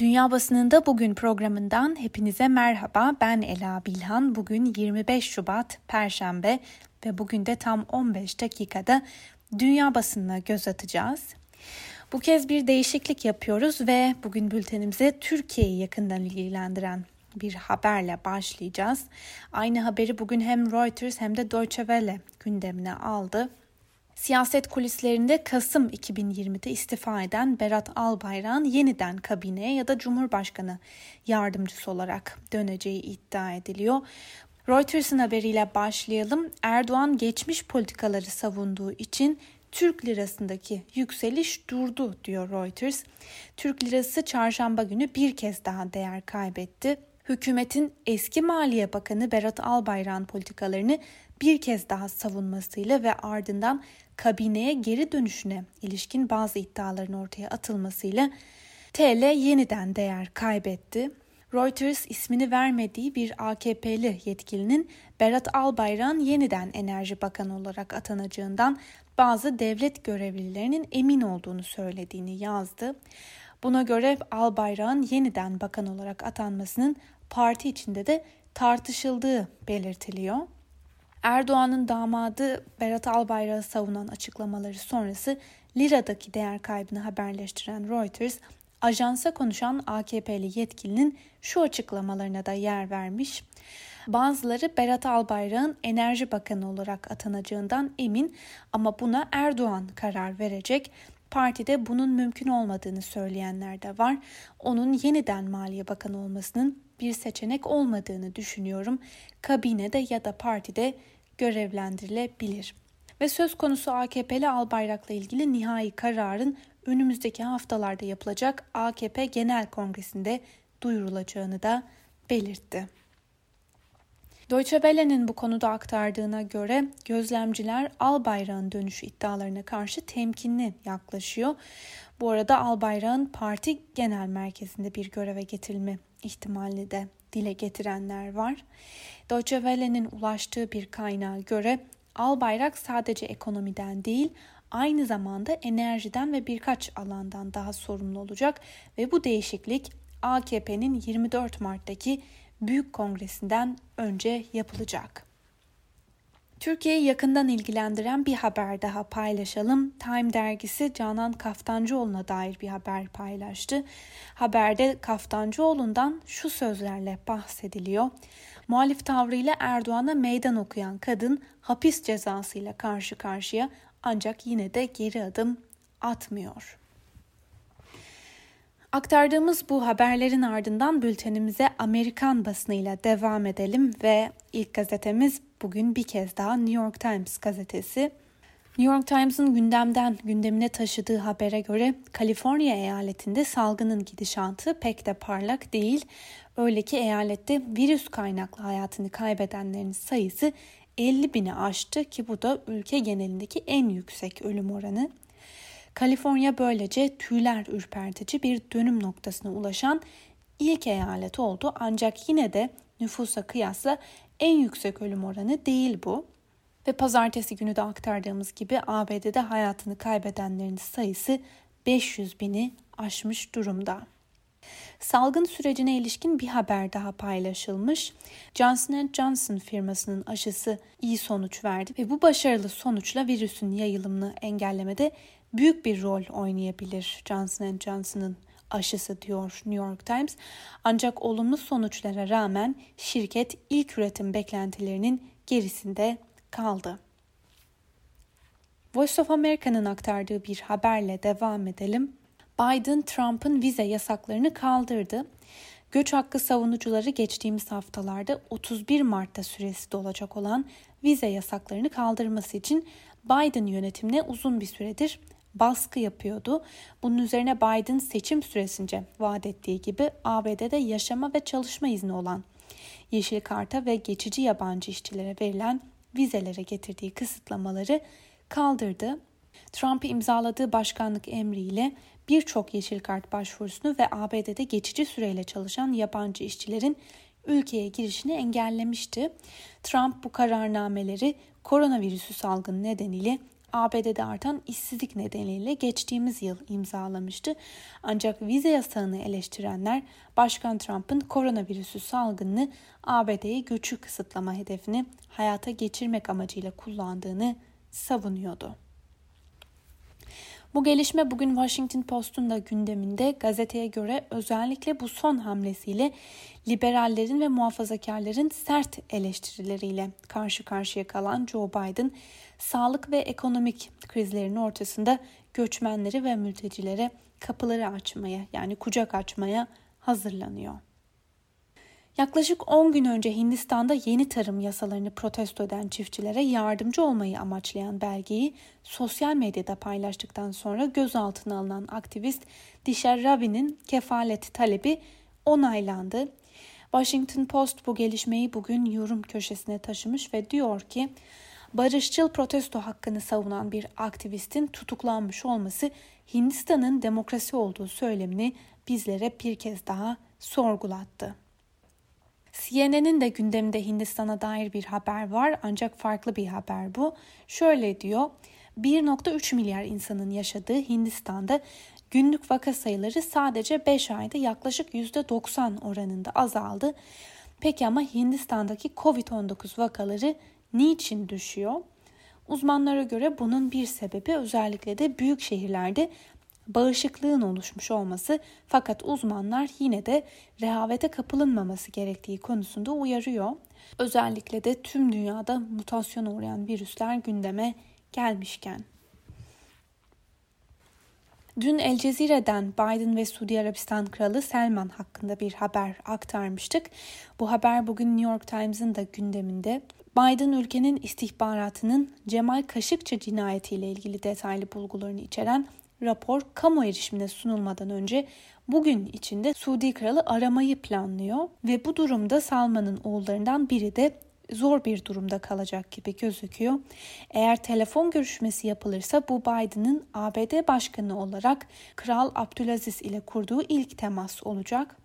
Dünya Basınında Bugün programından hepinize merhaba. Ben Ela Bilhan. Bugün 25 Şubat Perşembe ve bugün de tam 15 dakikada dünya basınına göz atacağız. Bu kez bir değişiklik yapıyoruz ve bugün bültenimize Türkiye'yi yakından ilgilendiren bir haberle başlayacağız. Aynı haberi bugün hem Reuters hem de Deutsche Welle gündemine aldı. Siyaset kulislerinde Kasım 2020'de istifa eden Berat Albayrak'ın yeniden kabineye ya da Cumhurbaşkanı yardımcısı olarak döneceği iddia ediliyor. Reuters'ın haberiyle başlayalım. Erdoğan geçmiş politikaları savunduğu için Türk lirasındaki yükseliş durdu diyor Reuters. Türk lirası çarşamba günü bir kez daha değer kaybetti. Hükümetin eski Maliye Bakanı Berat Albayrak'ın politikalarını bir kez daha savunmasıyla ve ardından kabineye geri dönüşüne ilişkin bazı iddiaların ortaya atılmasıyla TL yeniden değer kaybetti. Reuters ismini vermediği bir AKP'li yetkilinin Berat Albayrak'ın yeniden Enerji Bakanı olarak atanacağından bazı devlet görevlilerinin emin olduğunu söylediğini yazdı. Buna göre Albayrak'ın yeniden bakan olarak atanmasının parti içinde de tartışıldığı belirtiliyor. Erdoğan'ın damadı Berat Albayrak'ı savunan açıklamaları sonrası liradaki değer kaybını haberleştiren Reuters, ajansa konuşan AKP'li yetkilinin şu açıklamalarına da yer vermiş. Bazıları Berat Albayrak'ın Enerji Bakanı olarak atanacağından emin ama buna Erdoğan karar verecek. Partide bunun mümkün olmadığını söyleyenler de var. Onun yeniden Maliye Bakanı olmasının bir seçenek olmadığını düşünüyorum. Kabinede ya da partide görevlendirilebilir. Ve söz konusu AKP'li Albayrak'la ilgili nihai kararın önümüzdeki haftalarda yapılacak AKP Genel Kongresi'nde duyurulacağını da belirtti. Deutsche Welle'nin bu konuda aktardığına göre gözlemciler Albayrak'ın dönüş iddialarına karşı temkinli yaklaşıyor. Bu arada Albayrak'ın parti genel merkezinde bir göreve getirilme ihtimalini de dile getirenler var. Deutsche Welle'nin ulaştığı bir kaynağa göre Albayrak sadece ekonomiden değil aynı zamanda enerjiden ve birkaç alandan daha sorumlu olacak ve bu değişiklik AKP'nin 24 Mart'taki Büyük Kongresi'nden önce yapılacak. Türkiye'yi yakından ilgilendiren bir haber daha paylaşalım. Time dergisi Canan Kaftancıoğlu'na dair bir haber paylaştı. Haberde Kaftancıoğlu'ndan şu sözlerle bahsediliyor. Muhalif tavrıyla Erdoğan'a meydan okuyan kadın hapis cezasıyla karşı karşıya ancak yine de geri adım atmıyor. Aktardığımız bu haberlerin ardından bültenimize Amerikan basınıyla devam edelim ve ilk gazetemiz bugün bir kez daha New York Times gazetesi. New York Times'ın gündemden gündemine taşıdığı habere göre Kaliforniya eyaletinde salgının gidişatı pek de parlak değil. Öyle ki eyalette virüs kaynaklı hayatını kaybedenlerin sayısı 50 bini aştı ki bu da ülke genelindeki en yüksek ölüm oranı. Kaliforniya böylece tüyler ürpertici bir dönüm noktasına ulaşan ilk eyalet oldu ancak yine de nüfusa kıyasla en yüksek ölüm oranı değil bu. Ve pazartesi günü de aktardığımız gibi ABD'de hayatını kaybedenlerin sayısı 500 bini aşmış durumda. Salgın sürecine ilişkin bir haber daha paylaşılmış. Johnson Johnson firmasının aşısı iyi sonuç verdi ve bu başarılı sonuçla virüsün yayılımını engellemede büyük bir rol oynayabilir Johnson Johnson'ın aşısı diyor New York Times. Ancak olumlu sonuçlara rağmen şirket ilk üretim beklentilerinin gerisinde kaldı. Voice of America'nın aktardığı bir haberle devam edelim. Biden Trump'ın vize yasaklarını kaldırdı. Göç hakkı savunucuları geçtiğimiz haftalarda 31 Mart'ta süresi dolacak olan vize yasaklarını kaldırması için Biden yönetimine uzun bir süredir baskı yapıyordu. Bunun üzerine Biden seçim süresince vaat ettiği gibi ABD'de yaşama ve çalışma izni olan yeşil karta ve geçici yabancı işçilere verilen vizelere getirdiği kısıtlamaları kaldırdı. Trump imzaladığı başkanlık emriyle birçok yeşil kart başvurusunu ve ABD'de geçici süreyle çalışan yabancı işçilerin ülkeye girişini engellemişti. Trump bu kararnameleri koronavirüsü salgını nedeniyle ABD'de artan işsizlik nedeniyle geçtiğimiz yıl imzalamıştı. Ancak vize yasağını eleştirenler Başkan Trump'ın koronavirüsü salgını ABD'yi göçü kısıtlama hedefini hayata geçirmek amacıyla kullandığını savunuyordu. Bu gelişme bugün Washington Post'un da gündeminde gazeteye göre özellikle bu son hamlesiyle liberallerin ve muhafazakarların sert eleştirileriyle karşı karşıya kalan Joe Biden, sağlık ve ekonomik krizlerin ortasında göçmenleri ve mültecilere kapıları açmaya yani kucak açmaya hazırlanıyor. Yaklaşık 10 gün önce Hindistan'da yeni tarım yasalarını protesto eden çiftçilere yardımcı olmayı amaçlayan belgeyi sosyal medyada paylaştıktan sonra gözaltına alınan aktivist Disher Ravi'nin kefalet talebi onaylandı. Washington Post bu gelişmeyi bugün yorum köşesine taşımış ve diyor ki barışçıl protesto hakkını savunan bir aktivistin tutuklanmış olması Hindistan'ın demokrasi olduğu söylemini bizlere bir kez daha sorgulattı. CNN'in de gündeminde Hindistan'a dair bir haber var ancak farklı bir haber bu. Şöyle diyor. 1.3 milyar insanın yaşadığı Hindistan'da günlük vaka sayıları sadece 5 ayda yaklaşık %90 oranında azaldı. Peki ama Hindistan'daki Covid-19 vakaları niçin düşüyor? Uzmanlara göre bunun bir sebebi özellikle de büyük şehirlerde bağışıklığın oluşmuş olması fakat uzmanlar yine de rehavete kapılınmaması gerektiği konusunda uyarıyor. Özellikle de tüm dünyada mutasyon uğrayan virüsler gündeme gelmişken. Dün El Cezire'den Biden ve Suudi Arabistan Kralı Selman hakkında bir haber aktarmıştık. Bu haber bugün New York Times'ın da gündeminde. Biden ülkenin istihbaratının Cemal Kaşıkçı cinayetiyle ilgili detaylı bulgularını içeren rapor kamu erişimine sunulmadan önce bugün içinde Suudi Kralı aramayı planlıyor ve bu durumda Salman'ın oğullarından biri de zor bir durumda kalacak gibi gözüküyor. Eğer telefon görüşmesi yapılırsa bu Biden'ın ABD başkanı olarak Kral Abdülaziz ile kurduğu ilk temas olacak.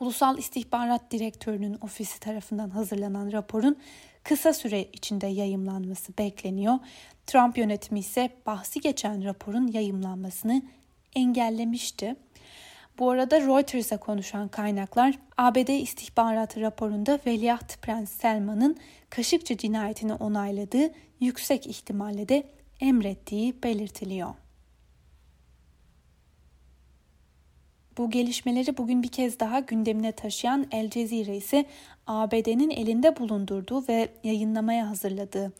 Ulusal İstihbarat Direktörü'nün ofisi tarafından hazırlanan raporun kısa süre içinde yayımlanması bekleniyor. Trump yönetimi ise bahsi geçen raporun yayımlanmasını engellemişti. Bu arada Reuters'a konuşan kaynaklar ABD istihbaratı raporunda Veliaht Prens Selman'ın Kaşıkçı cinayetini onayladığı yüksek ihtimalle de emrettiği belirtiliyor. Bu gelişmeleri bugün bir kez daha gündemine taşıyan El Cezire ise ABD'nin elinde bulundurduğu ve yayınlamaya hazırladığı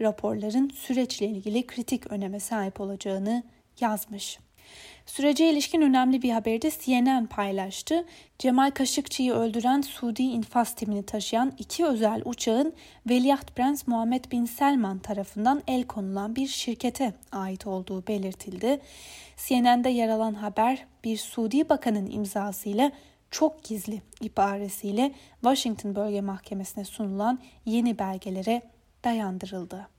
raporların süreçle ilgili kritik öneme sahip olacağını yazmış. Sürece ilişkin önemli bir haberi de CNN paylaştı. Cemal Kaşıkçı'yı öldüren Suudi infaz timini taşıyan iki özel uçağın Veliaht Prens Muhammed Bin Selman tarafından el konulan bir şirkete ait olduğu belirtildi. CNN'de yer alan haber bir Suudi bakanın imzasıyla çok gizli ibaresiyle Washington Bölge Mahkemesi'ne sunulan yeni belgelere dayandırıldı.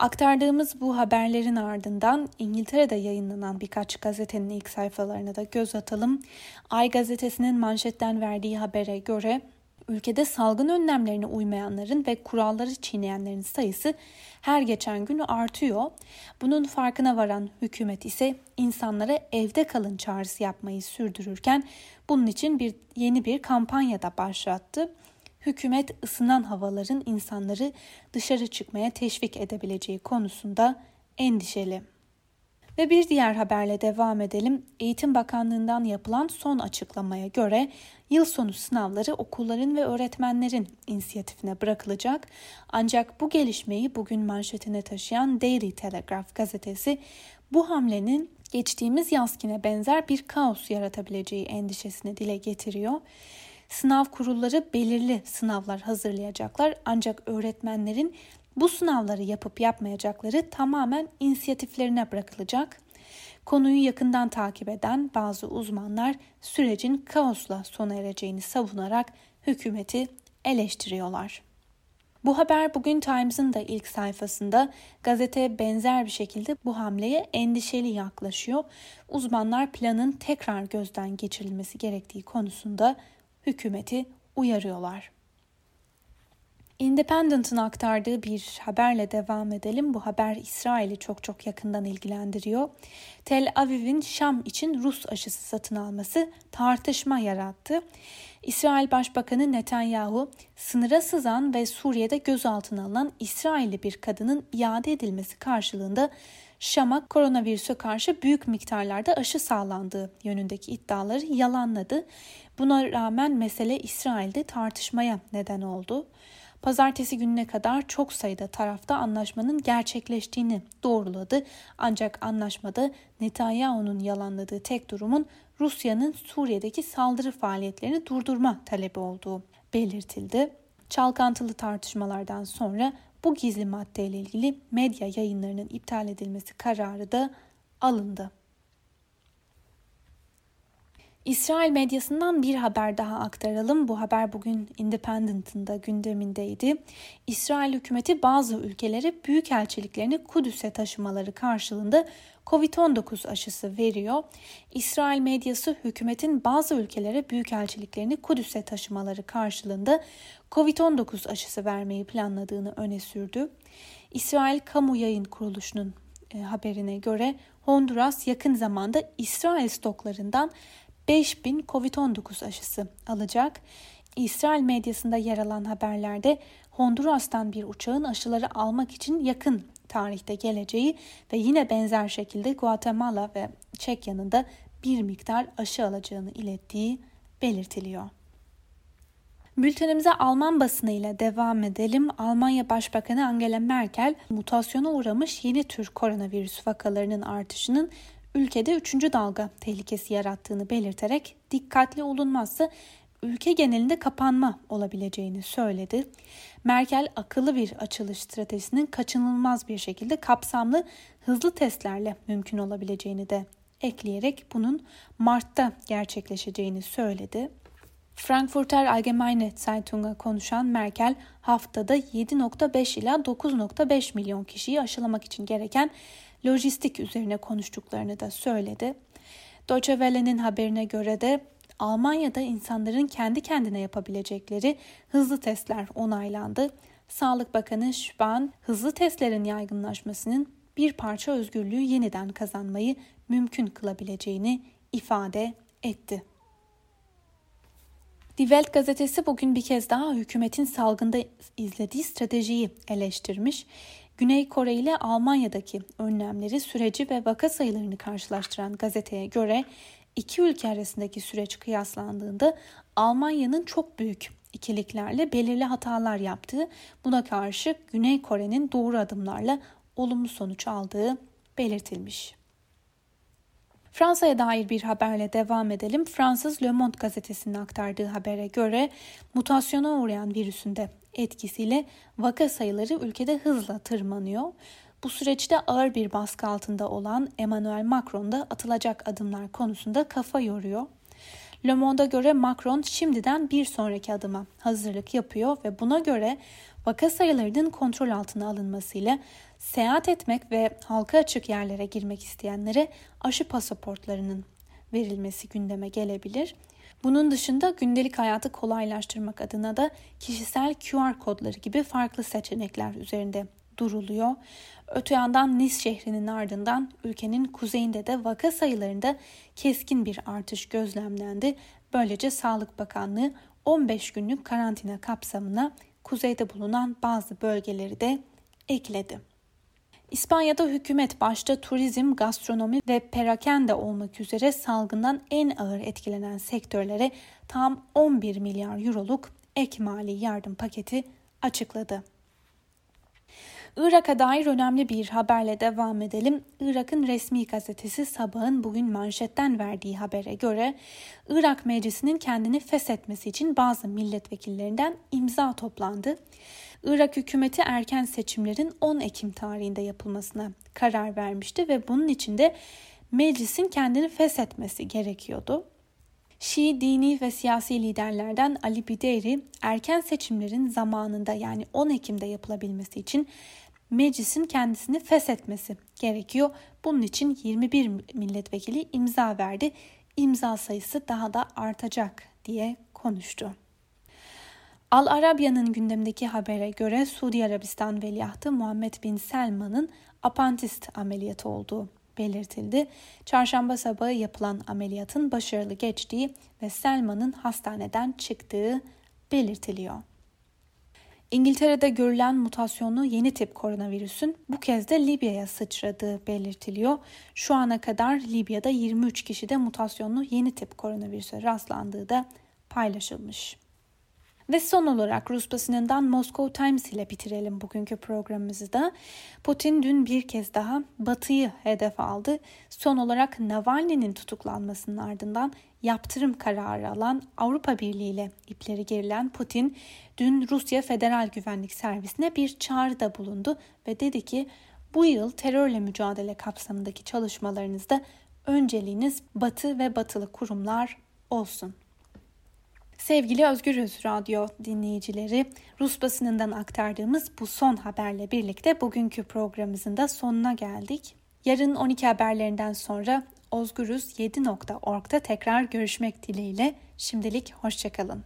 Aktardığımız bu haberlerin ardından İngiltere'de yayınlanan birkaç gazetenin ilk sayfalarına da göz atalım. Ay gazetesinin manşetten verdiği habere göre ülkede salgın önlemlerine uymayanların ve kuralları çiğneyenlerin sayısı her geçen gün artıyor. Bunun farkına varan hükümet ise insanlara evde kalın çağrısı yapmayı sürdürürken bunun için bir yeni bir kampanya da başlattı hükümet ısınan havaların insanları dışarı çıkmaya teşvik edebileceği konusunda endişeli. Ve bir diğer haberle devam edelim. Eğitim Bakanlığı'ndan yapılan son açıklamaya göre yıl sonu sınavları okulların ve öğretmenlerin inisiyatifine bırakılacak. Ancak bu gelişmeyi bugün manşetine taşıyan Daily Telegraph gazetesi bu hamlenin geçtiğimiz yazkine benzer bir kaos yaratabileceği endişesini dile getiriyor. Sınav kurulları belirli sınavlar hazırlayacaklar ancak öğretmenlerin bu sınavları yapıp yapmayacakları tamamen inisiyatiflerine bırakılacak. Konuyu yakından takip eden bazı uzmanlar sürecin kaosla sona ereceğini savunarak hükümeti eleştiriyorlar. Bu haber bugün Times'ın da ilk sayfasında gazete benzer bir şekilde bu hamleye endişeli yaklaşıyor. Uzmanlar planın tekrar gözden geçirilmesi gerektiği konusunda hükümeti uyarıyorlar. Independent'ın aktardığı bir haberle devam edelim. Bu haber İsrail'i çok çok yakından ilgilendiriyor. Tel Aviv'in Şam için Rus aşısı satın alması tartışma yarattı. İsrail Başbakanı Netanyahu sınıra sızan ve Suriye'de gözaltına alınan İsrailli bir kadının iade edilmesi karşılığında Şam'a koronavirüse karşı büyük miktarlarda aşı sağlandığı yönündeki iddiaları yalanladı. Buna rağmen mesele İsrail'de tartışmaya neden oldu. Pazartesi gününe kadar çok sayıda tarafta anlaşmanın gerçekleştiğini doğruladı. Ancak anlaşmada Netanyahu'nun yalanladığı tek durumun Rusya'nın Suriye'deki saldırı faaliyetlerini durdurma talebi olduğu belirtildi. Çalkantılı tartışmalardan sonra bu gizli maddeyle ilgili medya yayınlarının iptal edilmesi kararı da alındı. İsrail medyasından bir haber daha aktaralım. Bu haber bugün Independent'ın da gündemindeydi. İsrail hükümeti bazı ülkelere büyükelçiliklerini Kudüs'e taşımaları karşılığında Covid-19 aşısı veriyor. İsrail medyası hükümetin bazı ülkelere büyükelçiliklerini Kudüs'e taşımaları karşılığında Covid-19 aşısı vermeyi planladığını öne sürdü. İsrail Kamu Yayın Kuruluşu'nun e, haberine göre Honduras yakın zamanda İsrail stoklarından 5000 Covid-19 aşısı alacak. İsrail medyasında yer alan haberlerde Honduras'tan bir uçağın aşıları almak için yakın tarihte geleceği ve yine benzer şekilde Guatemala ve Çekya'nın da bir miktar aşı alacağını ilettiği belirtiliyor. Bültenimize Alman basını ile devam edelim. Almanya Başbakanı Angela Merkel mutasyona uğramış yeni tür koronavirüs vakalarının artışının ülkede üçüncü dalga tehlikesi yarattığını belirterek dikkatli olunmazsa ülke genelinde kapanma olabileceğini söyledi. Merkel akıllı bir açılış stratejisinin kaçınılmaz bir şekilde kapsamlı hızlı testlerle mümkün olabileceğini de ekleyerek bunun Mart'ta gerçekleşeceğini söyledi. Frankfurter Allgemeine Zeitung'a konuşan Merkel haftada 7.5 ila 9.5 milyon kişiyi aşılamak için gereken lojistik üzerine konuştuklarını da söyledi. Deutsche Welle'nin haberine göre de Almanya'da insanların kendi kendine yapabilecekleri hızlı testler onaylandı. Sağlık Bakanı Spahn, hızlı testlerin yaygınlaşmasının bir parça özgürlüğü yeniden kazanmayı mümkün kılabileceğini ifade etti. Die Welt gazetesi bugün bir kez daha hükümetin salgında izlediği stratejiyi eleştirmiş. Güney Kore ile Almanya'daki önlemleri, süreci ve vaka sayılarını karşılaştıran gazeteye göre iki ülke arasındaki süreç kıyaslandığında Almanya'nın çok büyük ikiliklerle belirli hatalar yaptığı, buna karşı Güney Kore'nin doğru adımlarla olumlu sonuç aldığı belirtilmiş. Fransa'ya dair bir haberle devam edelim. Fransız Le Monde gazetesinin aktardığı habere göre mutasyona uğrayan virüsün de etkisiyle vaka sayıları ülkede hızla tırmanıyor. Bu süreçte ağır bir baskı altında olan Emmanuel Macron da atılacak adımlar konusunda kafa yoruyor. Le Monde'a göre Macron şimdiden bir sonraki adıma hazırlık yapıyor ve buna göre vaka sayılarının kontrol altına alınmasıyla seyahat etmek ve halka açık yerlere girmek isteyenlere aşı pasaportlarının verilmesi gündeme gelebilir. Bunun dışında gündelik hayatı kolaylaştırmak adına da kişisel QR kodları gibi farklı seçenekler üzerinde duruluyor. Öte yandan Nis şehrinin ardından ülkenin kuzeyinde de vaka sayılarında keskin bir artış gözlemlendi. Böylece Sağlık Bakanlığı 15 günlük karantina kapsamına kuzeyde bulunan bazı bölgeleri de ekledi. İspanya'da hükümet başta turizm, gastronomi ve perakende olmak üzere salgından en ağır etkilenen sektörlere tam 11 milyar euroluk ek mali yardım paketi açıkladı. Irak'a dair önemli bir haberle devam edelim. Irak'ın resmi gazetesi Sabah'ın bugün manşetten verdiği habere göre Irak Meclisi'nin kendini feshetmesi için bazı milletvekillerinden imza toplandı. Irak hükümeti erken seçimlerin 10 Ekim tarihinde yapılmasına karar vermişti ve bunun için de meclisin kendini feshetmesi gerekiyordu. Şii dini ve siyasi liderlerden Ali Bideri erken seçimlerin zamanında yani 10 Ekim'de yapılabilmesi için meclisin kendisini feshetmesi gerekiyor. Bunun için 21 milletvekili imza verdi. İmza sayısı daha da artacak diye konuştu. Al Arabya'nın gündemdeki habere göre Suudi Arabistan veliahtı Muhammed Bin Selman'ın apantist ameliyatı olduğu belirtildi. Çarşamba sabahı yapılan ameliyatın başarılı geçtiği ve Selman'ın hastaneden çıktığı belirtiliyor. İngiltere'de görülen mutasyonlu yeni tip koronavirüsün bu kez de Libya'ya sıçradığı belirtiliyor. Şu ana kadar Libya'da 23 kişide mutasyonlu yeni tip koronavirüse rastlandığı da paylaşılmış. Ve son olarak Rus basınından Moscow Times ile bitirelim bugünkü programımızı da. Putin dün bir kez daha Batı'yı hedef aldı. Son olarak Navalny'nin tutuklanmasının ardından yaptırım kararı alan Avrupa Birliği ile ipleri gerilen Putin dün Rusya Federal Güvenlik Servisi'ne bir çağrıda bulundu ve dedi ki bu yıl terörle mücadele kapsamındaki çalışmalarınızda önceliğiniz Batı ve batılı kurumlar olsun. Sevgili Özgürüz Radyo dinleyicileri, Rus basınından aktardığımız bu son haberle birlikte bugünkü programımızın da sonuna geldik. Yarın 12 haberlerinden sonra Özgürüz7.org'da tekrar görüşmek dileğiyle şimdilik hoşçakalın.